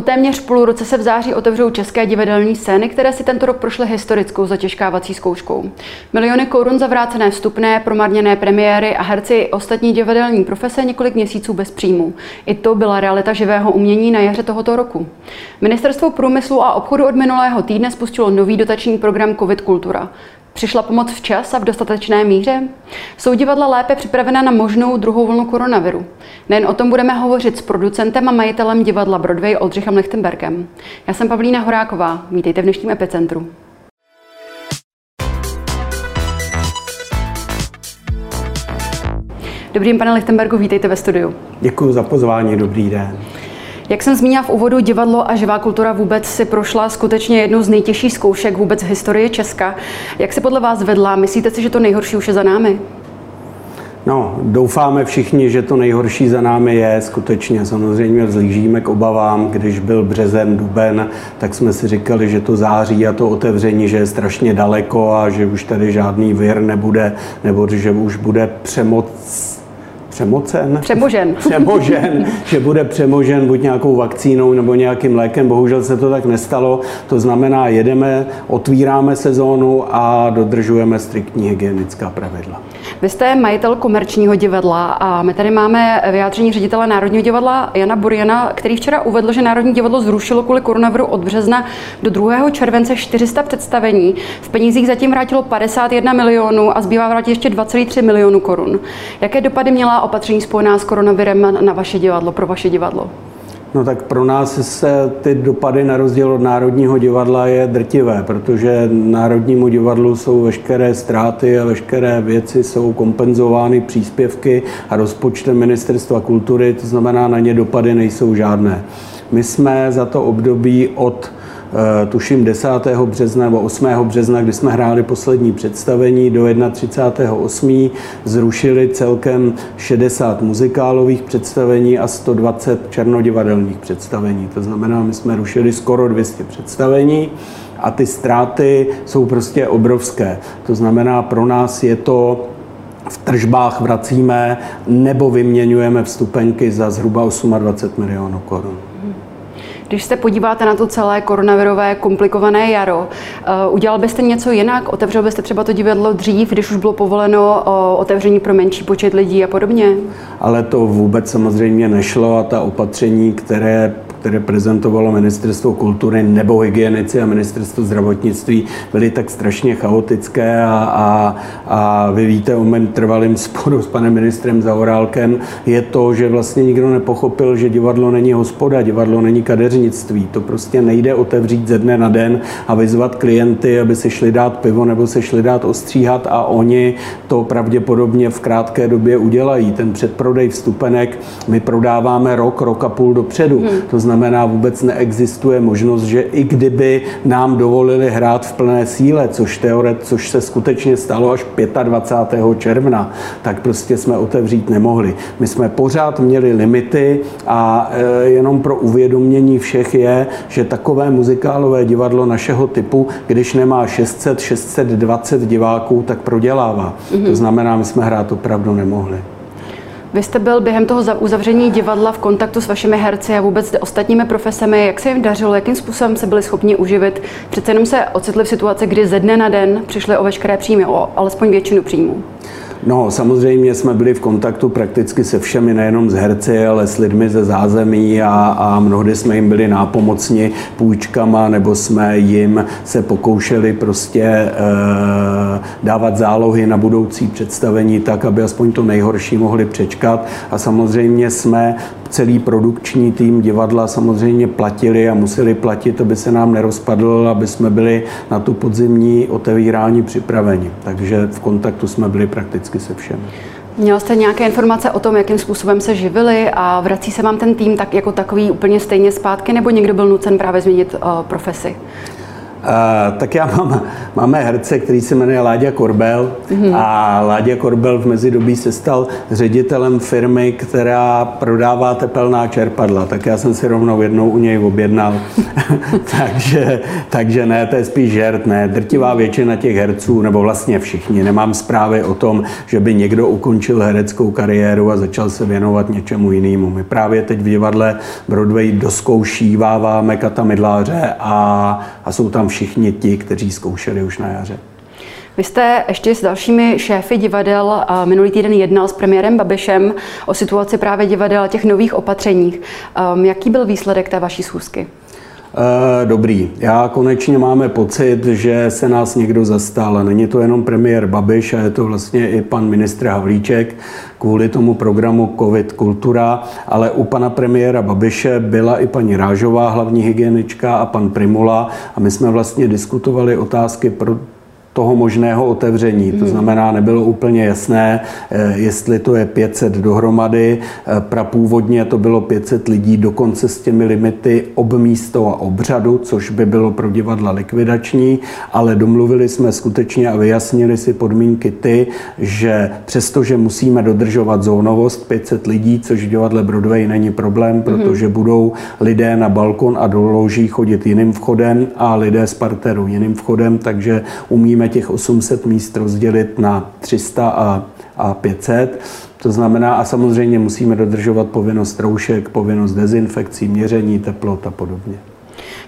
Po téměř půl roce se v září otevřou české divadelní scény, které si tento rok prošly historickou zatěžkávací zkouškou. Miliony korun za vrácené vstupné, promarněné premiéry a herci i ostatní divadelní profese několik měsíců bez příjmu. I to byla realita živého umění na jaře tohoto roku. Ministerstvo průmyslu a obchodu od minulého týdne spustilo nový dotační program COVID Kultura. Přišla pomoc včas a v dostatečné míře? Jsou divadla lépe připravena na možnou druhou vlnu koronaviru? Nejen o tom budeme hovořit s producentem a majitelem divadla Broadway Oldřichem Lechtenbergem. Já jsem Pavlína Horáková. Vítejte v dnešním epicentru. Dobrým pane Lichtenbergu, vítejte ve studiu. Děkuji za pozvání, dobrý den. Jak jsem zmínila v úvodu, divadlo a živá kultura vůbec si prošla skutečně jednou z nejtěžších zkoušek vůbec v historii Česka. Jak se podle vás vedla? Myslíte si, že to nejhorší už je za námi? No, doufáme všichni, že to nejhorší za námi je skutečně. Samozřejmě vzlížíme k obavám, když byl březen, duben, tak jsme si říkali, že to září a to otevření, že je strašně daleko a že už tady žádný vir nebude, nebo že už bude přemoc přemocen? Přemožen. Přemožen, že bude přemožen buď nějakou vakcínou nebo nějakým lékem. Bohužel se to tak nestalo. To znamená, jedeme, otvíráme sezónu a dodržujeme striktní hygienická pravidla. Vy jste majitel komerčního divadla a my tady máme vyjádření ředitele Národního divadla Jana Buriana, který včera uvedl, že Národní divadlo zrušilo kvůli koronaviru od března do 2. července 400 představení. V penězích zatím vrátilo 51 milionů a zbývá vrátit ještě 2,3 milionů korun. Jaké dopady měla opatření spojená s koronavirem na vaše divadlo, pro vaše divadlo? No tak pro nás se ty dopady na rozdíl od Národního divadla je drtivé, protože Národnímu divadlu jsou veškeré ztráty a veškeré věci jsou kompenzovány příspěvky a rozpočtem Ministerstva kultury, to znamená na ně dopady nejsou žádné. My jsme za to období od tuším 10. března nebo 8. března, kdy jsme hráli poslední představení, do 31.8. zrušili celkem 60 muzikálových představení a 120 černodivadelních představení. To znamená, my jsme rušili skoro 200 představení a ty ztráty jsou prostě obrovské. To znamená, pro nás je to v tržbách vracíme nebo vyměňujeme vstupenky za zhruba 28 milionů korun. Když se podíváte na to celé koronavirové komplikované jaro, eh, udělal byste něco jinak? Otevřel byste třeba to divadlo dřív, když už bylo povoleno otevření pro menší počet lidí a podobně? Ale to vůbec samozřejmě nešlo a ta opatření, které které prezentovalo Ministerstvo kultury nebo hygienici a Ministerstvo zdravotnictví, byly tak strašně chaotické a, a, a vy víte o mém trvalém sporu s panem ministrem Zaorálkem, je to, že vlastně nikdo nepochopil, že divadlo není hospoda, divadlo není kadeřnictví. To prostě nejde otevřít ze dne na den a vyzvat klienty, aby se šli dát pivo nebo se šli dát ostříhat a oni to pravděpodobně v krátké době udělají. Ten předprodej vstupenek my prodáváme rok, rok a půl dopředu. Hmm. To znamená, vůbec neexistuje možnost, že i kdyby nám dovolili hrát v plné síle, což, teoret, což se skutečně stalo až 25. června, tak prostě jsme otevřít nemohli. My jsme pořád měli limity a e, jenom pro uvědomění všech je, že takové muzikálové divadlo našeho typu, když nemá 600, 620 diváků, tak prodělává. Mm-hmm. To znamená, my jsme hrát opravdu nemohli. Vy jste byl během toho uzavření divadla v kontaktu s vašimi herci a vůbec ostatními profesemi. Jak se jim dařilo, jakým způsobem se byli schopni uživit? Přece jenom se ocitli v situaci, kdy ze dne na den přišli o veškeré příjmy, o alespoň většinu příjmů. No, samozřejmě jsme byli v kontaktu prakticky se všemi, nejenom s herci, ale s lidmi ze zázemí a, a mnohdy jsme jim byli nápomocni půjčkama, nebo jsme jim se pokoušeli prostě e, dávat zálohy na budoucí představení tak, aby aspoň to nejhorší mohli přečkat. A samozřejmě jsme celý produkční tým divadla samozřejmě platili a museli platit, aby se nám nerozpadl, aby jsme byli na tu podzimní otevírání připraveni. Takže v kontaktu jsme byli prakticky se všemi. Měl jste nějaké informace o tom, jakým způsobem se živili a vrací se vám ten tým tak jako takový úplně stejně zpátky, nebo někdo byl nucen právě změnit uh, profesi? Uh, tak já mám, máme herce, který se jmenuje Láďa Korbel mm-hmm. a Láďa Korbel v mezidobí se stal ředitelem firmy, která prodává tepelná čerpadla, tak já jsem si rovnou jednou u něj objednal. takže, takže ne, to je spíš žert, ne. Drtivá většina těch herců, nebo vlastně všichni, nemám zprávy o tom, že by někdo ukončil hereckou kariéru a začal se věnovat něčemu jinému. My právě teď v divadle Broadway doskoušíváváme Kata Midláře a, a jsou tam všichni ti, kteří zkoušeli už na jaře. Vy jste ještě s dalšími šéfy divadel minulý týden jednal s premiérem Babišem o situaci právě divadel a těch nových opatřeních. Um, jaký byl výsledek té vaší schůzky? Eh, dobrý. Já konečně máme pocit, že se nás někdo zastal. Není to jenom premiér Babiš, a je to vlastně i pan ministr Havlíček kvůli tomu programu COVID Kultura, ale u pana premiéra Babiše byla i paní Rážová, hlavní hygienička, a pan Primula a my jsme vlastně diskutovali otázky pro toho možného otevření. To hmm. znamená, nebylo úplně jasné, eh, jestli to je 500 dohromady. Eh, prapůvodně to bylo 500 lidí, dokonce s těmi limity obmísto a obřadu, což by bylo pro divadla likvidační, ale domluvili jsme skutečně a vyjasnili si podmínky ty, že přestože musíme dodržovat zónovost 500 lidí, což v divadle Broadway není problém, hmm. protože budou lidé na balkon a do loží chodit jiným vchodem a lidé z parteru jiným vchodem, takže umíme těch 800 míst rozdělit na 300 a, a 500. To znamená, a samozřejmě musíme dodržovat povinnost roušek, povinnost dezinfekcí, měření teplot a podobně.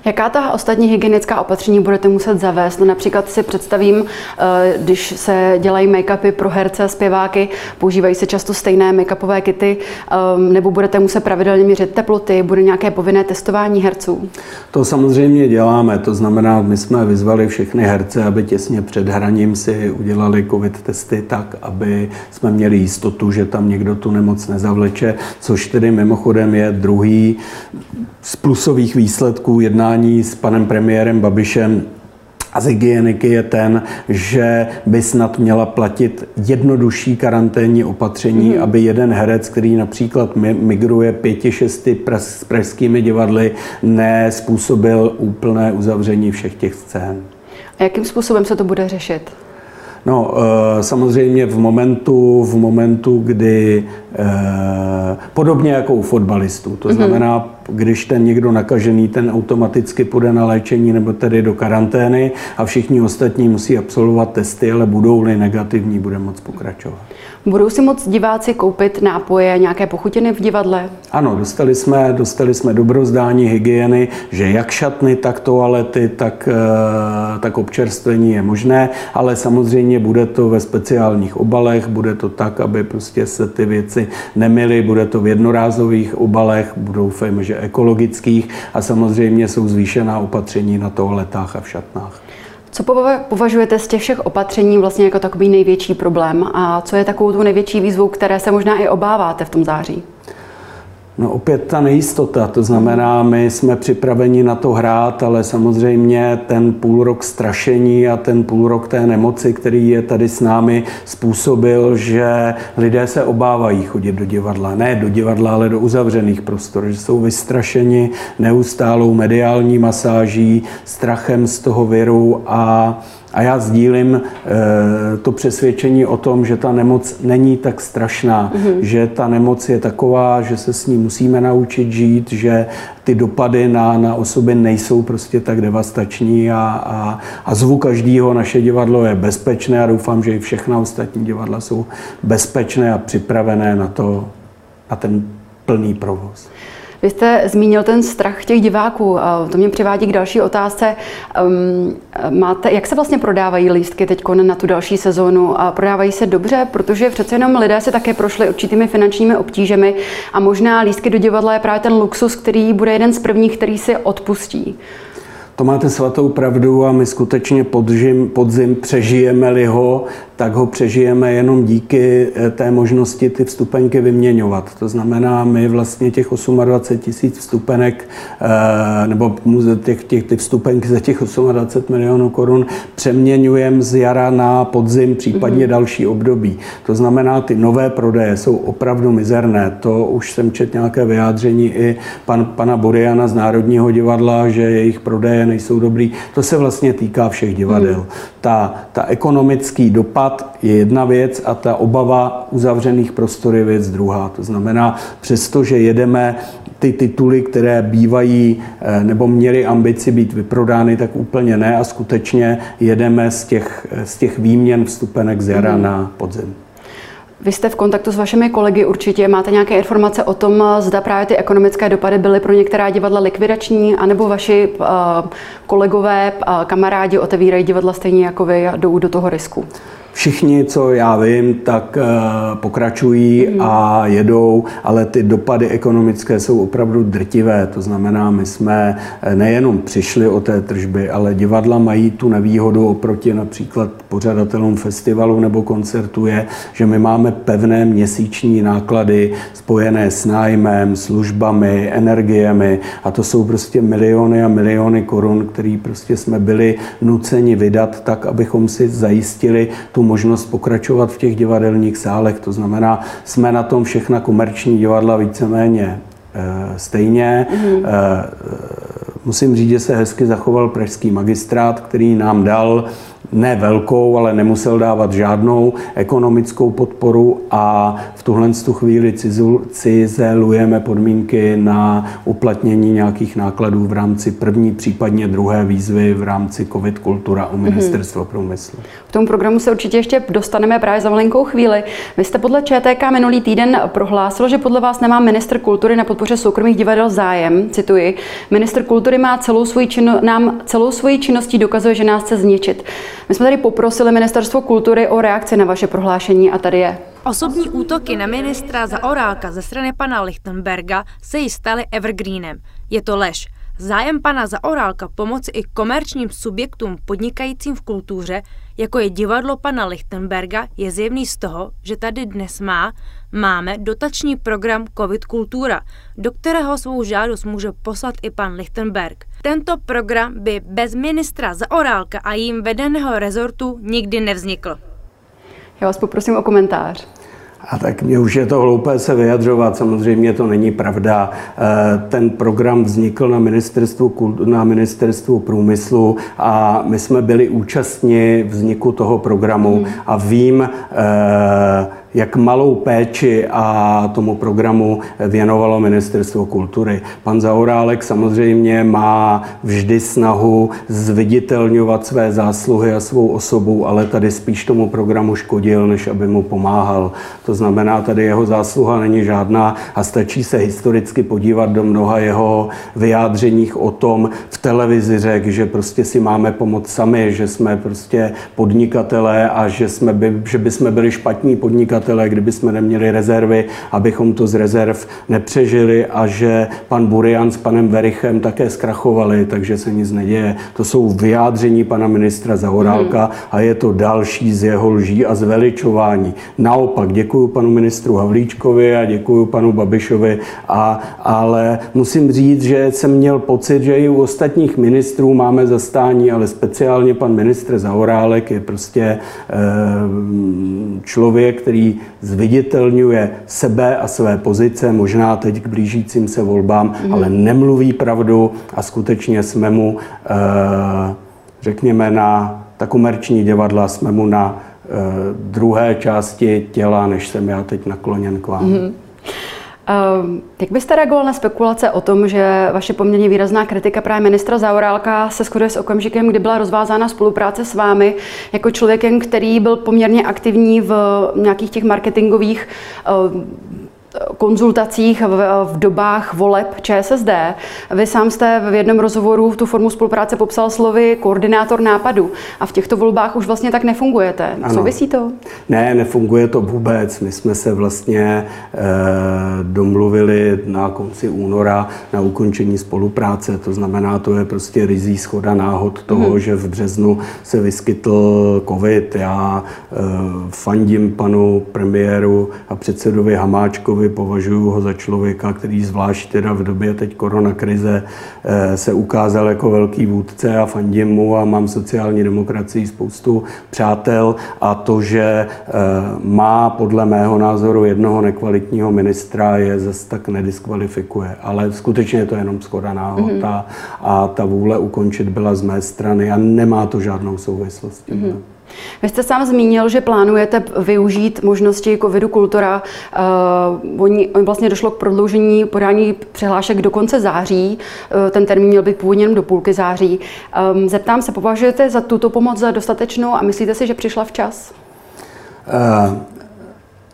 Jaká ta ostatní hygienická opatření budete muset zavést? No například si představím, eh, když se dělají make-upy pro herce a zpěváky, používají se často stejné make-upové kity, ehm, nebo budete muset pravidelně měřit teploty, bude nějaké povinné testování herců? To samozřejmě děláme, to znamená, my jsme vyzvali všechny herce, aby těsně před hraním si udělali covid testy tak, aby jsme měli jistotu, že tam někdo tu nemoc nezavleče, což tedy mimochodem je druhý z plusových výsledků jednání s panem premiérem Babišem a z hygieniky je ten, že by snad měla platit jednodušší karanténní opatření, mm. aby jeden herec, který například migruje pěti, šesti s pražskými divadly, nespůsobil úplné uzavření všech těch scén. A jakým způsobem se to bude řešit? No, eh, samozřejmě v momentu, v momentu, kdy eh, podobně jako u fotbalistů, to mhm. znamená, když ten někdo nakažený, ten automaticky půjde na léčení nebo tedy do karantény a všichni ostatní musí absolvovat testy, ale budou-li negativní, bude moc pokračovat. Budou si moc diváci koupit nápoje, nějaké pochutiny v divadle? Ano, dostali jsme, dostali jsme dobrozdání hygieny, že jak šatny, tak toalety, tak, eh, tak občerstvení je možné, ale samozřejmě bude to ve speciálních obalech, bude to tak, aby prostě se ty věci nemily, bude to v jednorázových obalech, budou doufejme, že ekologických a samozřejmě jsou zvýšená opatření na toaletách a v šatnách. Co považujete z těch všech opatření vlastně jako takový největší problém a co je takovou tu největší výzvou, které se možná i obáváte v tom září? No opět ta nejistota, to znamená, my jsme připraveni na to hrát, ale samozřejmě ten půl rok strašení a ten půl rok té nemoci, který je tady s námi, způsobil, že lidé se obávají chodit do divadla. Ne do divadla, ale do uzavřených prostor, že jsou vystrašeni neustálou mediální masáží, strachem z toho viru a a já sdílím e, to přesvědčení o tom, že ta nemoc není tak strašná, mm-hmm. že ta nemoc je taková, že se s ní musíme naučit žít, že ty dopady na, na osoby nejsou prostě tak devastační a, a, a zvu každého naše divadlo je bezpečné a doufám, že i všechna ostatní divadla jsou bezpečné a připravené na, to, na ten plný provoz. Vy jste zmínil ten strach těch diváků. To mě přivádí k další otázce. Máte, jak se vlastně prodávají lístky teď na tu další sezónu? A prodávají se dobře, protože přece jenom lidé se také prošli určitými finančními obtížemi a možná lístky do divadla je právě ten luxus, který bude jeden z prvních, který si odpustí. To máte svatou pravdu a my skutečně podzim, podzim přežijeme-li ho, tak ho přežijeme jenom díky eh, té možnosti ty vstupenky vyměňovat. To znamená, my vlastně těch 28 tisíc vstupenek, eh, nebo těch, těch, ty vstupenky za těch 28 milionů korun přeměňujeme z jara na podzim, případně mm-hmm. další období. To znamená, ty nové prodeje jsou opravdu mizerné. To už jsem četl nějaké vyjádření i pan, pana Boriana z Národního divadla, že jejich prodeje nejsou dobrý. To se vlastně týká všech divadel. Mm. Ta, ta ekonomický dopad je jedna věc a ta obava uzavřených prostor je věc druhá. To znamená, přestože jedeme ty tituly, které bývají eh, nebo měly ambici být vyprodány, tak úplně ne a skutečně jedeme z těch, z těch výměn vstupenek z jara mm. na podzim. Vy jste v kontaktu s vašimi kolegy určitě. Máte nějaké informace o tom, zda právě ty ekonomické dopady byly pro některá divadla likvidační, anebo vaši uh, kolegové, uh, kamarádi otevírají divadla stejně jako vy a jdou do toho risku? Všichni, co já vím, tak eh, pokračují a jedou, ale ty dopady ekonomické jsou opravdu drtivé. To znamená, my jsme eh, nejenom přišli o té tržby, ale divadla mají tu nevýhodu oproti například pořadatelům festivalu nebo koncertu je, že my máme pevné měsíční náklady spojené s nájmem, službami, energiemi a to jsou prostě miliony a miliony korun, které prostě jsme byli nuceni vydat tak, abychom si zajistili tu možnost pokračovat v těch divadelních sálech. To znamená, jsme na tom všechna komerční divadla víceméně eh, stejně. Mm-hmm. Musím říct, že se hezky zachoval pražský magistrát, který nám dal ne velkou, ale nemusel dávat žádnou ekonomickou podporu a v tuhle tu chvíli cizelujeme podmínky na uplatnění nějakých nákladů v rámci první, případně druhé výzvy v rámci COVID kultura u mhm. ministerstva mm-hmm. průmyslu. V tom programu se určitě ještě dostaneme právě za malinkou chvíli. Vy jste podle ČTK minulý týden prohlásil, že podle vás nemá minister kultury na podpoře soukromých divadel zájem. Cituji, minister kultury má celou svoji čino, nám celou svoji činností dokazuje, že nás chce zničit. My jsme tady poprosili Ministerstvo kultury o reakci na vaše prohlášení a tady je. Osobní útoky na ministra za Orálka ze strany pana Lichtenberga se jí staly evergreenem. Je to lež. Zájem pana za Orálka pomoci i komerčním subjektům podnikajícím v kultuře, jako je divadlo pana Lichtenberga, je zjevný z toho, že tady dnes má, máme dotační program COVID Kultura, do kterého svou žádost může poslat i pan Lichtenberg. Tento program by bez ministra za Orálka a jím vedeného rezortu nikdy nevznikl. Já vás poprosím o komentář. A tak mě už je to hloupé se vyjadřovat, samozřejmě to není pravda. Eh, ten program vznikl na ministerstvu, na ministerstvu průmyslu a my jsme byli účastni vzniku toho programu hmm. a vím, eh, jak malou péči a tomu programu věnovalo Ministerstvo kultury. Pan Zaorálek samozřejmě má vždy snahu zviditelňovat své zásluhy a svou osobu, ale tady spíš tomu programu škodil, než aby mu pomáhal. To znamená, tady jeho zásluha není žádná a stačí se historicky podívat do mnoha jeho vyjádřeních o tom v televizi řekl, že prostě si máme pomoct sami, že jsme prostě podnikatelé a že, jsme by, že by jsme byli špatní podnikatelé podnikatele, kdyby jsme neměli rezervy, abychom to z rezerv nepřežili a že pan Burian s panem Verichem také zkrachovali, takže se nic neděje. To jsou vyjádření pana ministra Zahorálka hmm. a je to další z jeho lží a zveličování. Naopak děkuji panu ministru Havlíčkovi a děkuji panu Babišovi, a, ale musím říct, že jsem měl pocit, že i u ostatních ministrů máme zastání, ale speciálně pan ministr Zahorálek je prostě e, člověk, který zviditelňuje sebe a své pozice, možná teď k blížícím se volbám, mm. ale nemluví pravdu a skutečně jsme mu, eh, řekněme, na ta komerční divadla jsme mu na eh, druhé části těla, než jsem já teď nakloněn k vám. Mm. Ehm, jak byste reagoval na spekulace o tom, že vaše poměrně výrazná kritika právě ministra Zaurálka se shoduje s okamžikem, kdy byla rozvázána spolupráce s vámi jako člověkem, který byl poměrně aktivní v nějakých těch marketingových ehm, konzultacích v, v dobách voleb ČSSD. Vy sám jste v jednom rozhovoru tu formu spolupráce popsal slovy koordinátor nápadu a v těchto volbách už vlastně tak nefungujete. Ano. Souvisí to? Ne, nefunguje to vůbec. My jsme se vlastně e, domluvili na konci února na ukončení spolupráce. To znamená, to je prostě rizí schoda náhod toho, hmm. že v březnu se vyskytl covid. Já e, fandím panu premiéru a předsedovi Hamáčkovi, považuji ho za člověka, který zvlášť teda v době teď koronakrize e, se ukázal jako velký vůdce a fandím mu a mám sociální demokracii spoustu přátel a to, že e, má podle mého názoru jednoho nekvalitního ministra je zase tak nediskvalifikuje. Ale skutečně je to jenom skoda náhod mm-hmm. a, a ta vůle ukončit byla z mé strany a nemá to žádnou souvislost. Mm-hmm. Vy jste sám zmínil, že plánujete využít možnosti covidu kultura. Uh, oni, vlastně došlo k prodloužení podání přihlášek do konce září. Uh, ten termín měl být původně do půlky září. Um, zeptám se, považujete za tuto pomoc za dostatečnou a myslíte si, že přišla včas? Uh,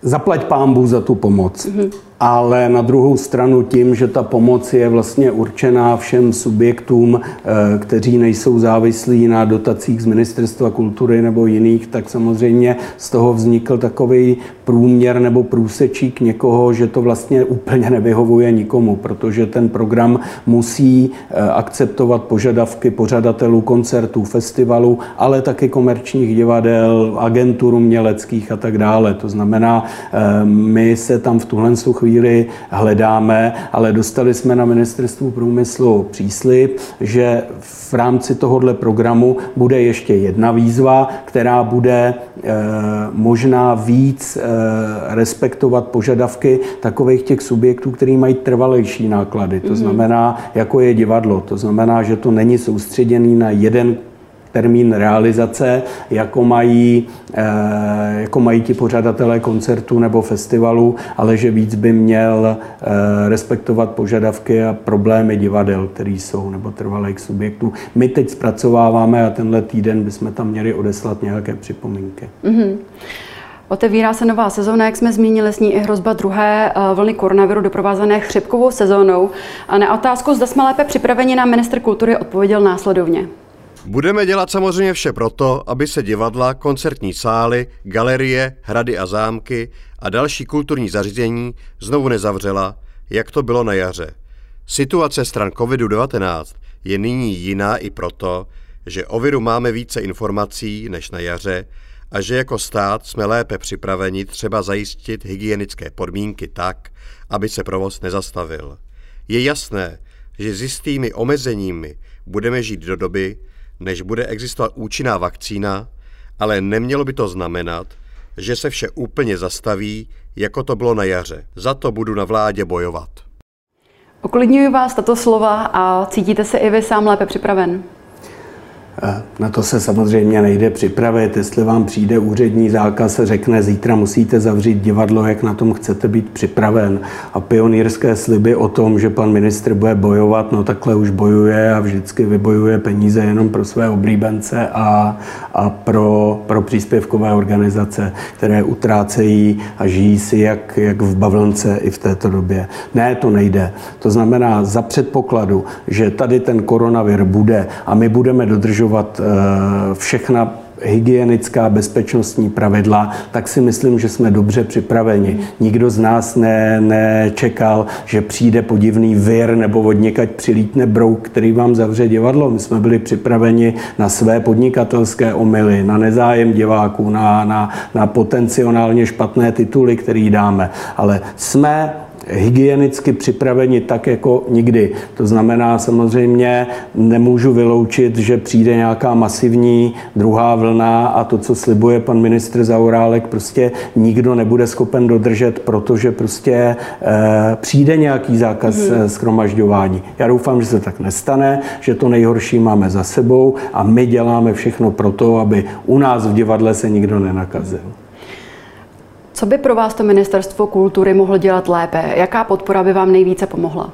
zaplať pámbu za tu pomoc. Mm-hmm ale na druhou stranu tím, že ta pomoc je vlastně určená všem subjektům, eh, kteří nejsou závislí na dotacích z Ministerstva kultury nebo jiných, tak samozřejmě z toho vznikl takový průměr nebo průsečík někoho, že to vlastně úplně nevyhovuje nikomu, protože ten program musí eh, akceptovat požadavky pořadatelů koncertů, festivalů, ale taky komerčních divadel, agentur uměleckých a tak dále. To znamená, eh, my se tam v tuhle chvíli chvíli hledáme, ale dostali jsme na ministerstvu průmyslu příslip, že v rámci tohohle programu bude ještě jedna výzva, která bude eh, možná víc eh, respektovat požadavky takových těch subjektů, který mají trvalejší náklady. To mhm. znamená, jako je divadlo. To znamená, že to není soustředěný na jeden termín realizace, jako mají, eh, jako mají ti pořadatelé koncertu nebo festivalu, ale že víc by měl eh, respektovat požadavky a problémy divadel, které jsou, nebo trvalých subjektů. My teď zpracováváme a tenhle týden bychom tam měli odeslat nějaké připomínky. Mm-hmm. Otevírá se nová sezóna, jak jsme zmínili, s ní i hrozba druhé eh, vlny koronaviru doprovázené chřipkovou sezónou. A na otázku, zda jsme lépe připraveni, na minister kultury odpověděl následovně. Budeme dělat samozřejmě vše proto, aby se divadla, koncertní sály, galerie, hrady a zámky a další kulturní zařízení znovu nezavřela, jak to bylo na jaře. Situace stran COVID-19 je nyní jiná i proto, že o viru máme více informací než na jaře a že jako stát jsme lépe připraveni třeba zajistit hygienické podmínky tak, aby se provoz nezastavil. Je jasné, že s jistými omezeními budeme žít do doby, než bude existovat účinná vakcína, ale nemělo by to znamenat, že se vše úplně zastaví, jako to bylo na jaře. Za to budu na vládě bojovat. Uklidňuji vás tato slova a cítíte se i vy sám lépe připraven? Na to se samozřejmě nejde připravit. Jestli vám přijde úřední zákaz řekne, zítra musíte zavřít divadlo, jak na tom chcete být připraven. A pionýrské sliby o tom, že pan ministr bude bojovat, no takhle už bojuje a vždycky vybojuje peníze jenom pro své oblíbence a, a pro, pro příspěvkové organizace, které utrácejí a žijí si jak, jak v bavlnce i v této době. Ne, to nejde. To znamená za předpokladu, že tady ten koronavir bude a my budeme dodržovat dodržovat eh, všechna hygienická bezpečnostní pravidla, tak si myslím, že jsme dobře připraveni. Nikdo z nás ne, nečekal, že přijde podivný vir nebo od někať přilítne brouk, který vám zavře divadlo. My jsme byli připraveni na své podnikatelské omily, na nezájem diváků, na, na, na potenciálně špatné tituly, které dáme. Ale jsme hygienicky připraveni tak jako nikdy. To znamená samozřejmě nemůžu vyloučit, že přijde nějaká masivní druhá vlna a to, co slibuje pan ministr Zaurálek, prostě nikdo nebude schopen dodržet, protože prostě e, přijde nějaký zákaz mm-hmm. schromažďování. Já doufám, že se tak nestane, že to nejhorší máme za sebou a my děláme všechno pro to, aby u nás v divadle se nikdo nenakazil. Co by pro vás to ministerstvo kultury mohlo dělat lépe? Jaká podpora by vám nejvíce pomohla?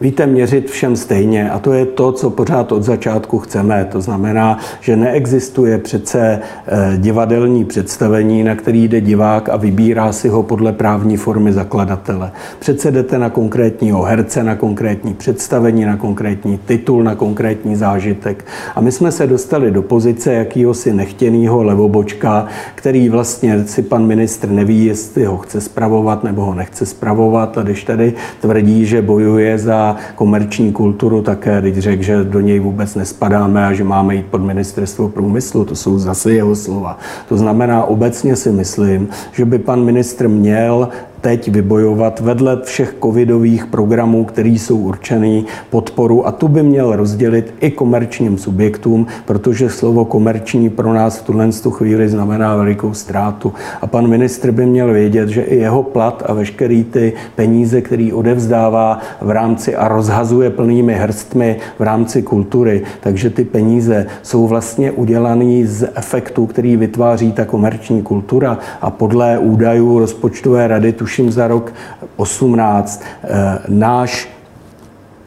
Víte, měřit všem stejně a to je to, co pořád od začátku chceme. To znamená, že neexistuje přece eh, divadelní představení, na který jde divák a vybírá si ho podle právní formy zakladatele. Přece jdete na konkrétního herce, na konkrétní představení, na konkrétní titul, na konkrétní zážitek. A my jsme se dostali do pozice jakýhosi nechtěného levobočka, který vlastně si pan ministr neví, jestli ho chce spravovat nebo ho nechce spravovat. A když tady tvrdí, že bojuje za komerční kulturu, také když řekl, že do něj vůbec nespadáme a že máme jít pod ministerstvo průmyslu, to jsou zase jeho slova. To znamená, obecně si myslím, že by pan ministr měl teď vybojovat vedle všech covidových programů, které jsou určený podporu a tu by měl rozdělit i komerčním subjektům, protože slovo komerční pro nás v tuhle chvíli znamená velikou ztrátu. A pan ministr by měl vědět, že i jeho plat a veškerý ty peníze, který odevzdává v rámci a rozhazuje plnými hrstmi v rámci kultury, takže ty peníze jsou vlastně udělaný z efektu, který vytváří ta komerční kultura a podle údajů rozpočtové rady tuším tuším za rok 18, eh, náš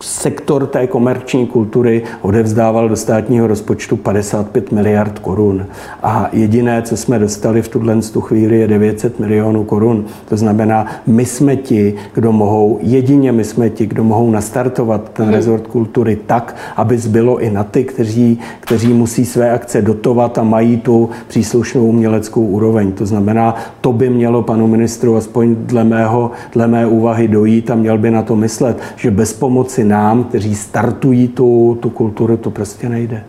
sektor té komerční kultury odevzdával do státního rozpočtu 55 miliard korun. A jediné, co jsme dostali v tuhle tu chvíli, je 900 milionů korun. To znamená, my jsme ti, kdo mohou, jedině my jsme ti, kdo mohou nastartovat ten hmm. rezort kultury tak, aby zbylo i na ty, kteří, kteří musí své akce dotovat a mají tu příslušnou uměleckou úroveň. To znamená, to by mělo panu ministru aspoň dle, mého, dle mé úvahy dojít a měl by na to myslet, že bez pomoci nám, kteří startují tu, tu kulturu, to prostě nejde.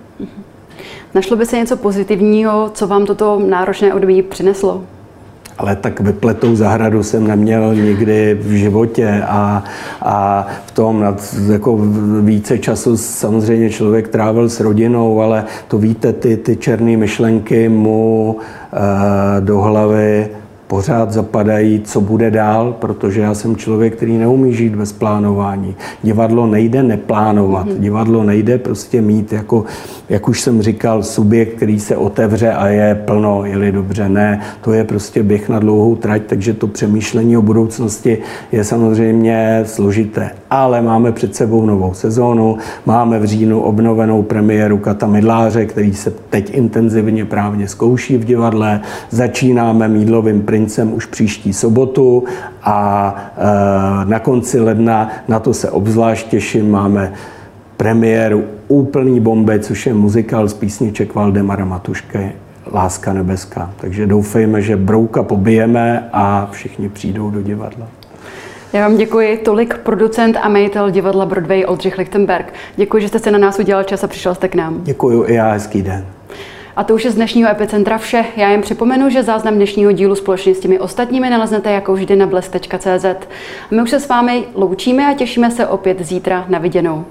Našlo by se něco pozitivního, co vám toto náročné období přineslo? ale tak vypletou zahradu jsem neměl nikdy v životě a, a v tom nad, jako více času samozřejmě člověk trávil s rodinou, ale to víte, ty, ty černé myšlenky mu e, do hlavy pořád zapadají, co bude dál, protože já jsem člověk, který neumí žít bez plánování. Divadlo nejde neplánovat, mm-hmm. divadlo nejde prostě mít, jako, jak už jsem říkal, subjekt, který se otevře a je plno, je dobře. Ne, to je prostě běh na dlouhou trať, takže to přemýšlení o budoucnosti je samozřejmě složité. Ale máme před sebou novou sezónu, máme v říjnu obnovenou premiéru Kata Midláře, který se teď intenzivně právně zkouší v divadle. Začínáme Mídlovým princem princem už příští sobotu a e, na konci ledna na to se obzvlášť těším. Máme premiéru úplný bomby, což je muzikál z písniček Valdemara Matušky Láska nebeská. Takže doufejme, že brouka pobijeme a všichni přijdou do divadla. Já vám děkuji. Tolik producent a majitel divadla Broadway Oldřich Lichtenberg. Děkuji, že jste se na nás udělal čas a přišel jste k nám. Děkuji i já, hezký den. A to už je z dnešního Epicentra vše. Já jen připomenu, že záznam dnešního dílu společně s těmi ostatními naleznete jako vždy na bles.cz. My už se s vámi loučíme a těšíme se opět zítra na viděnou.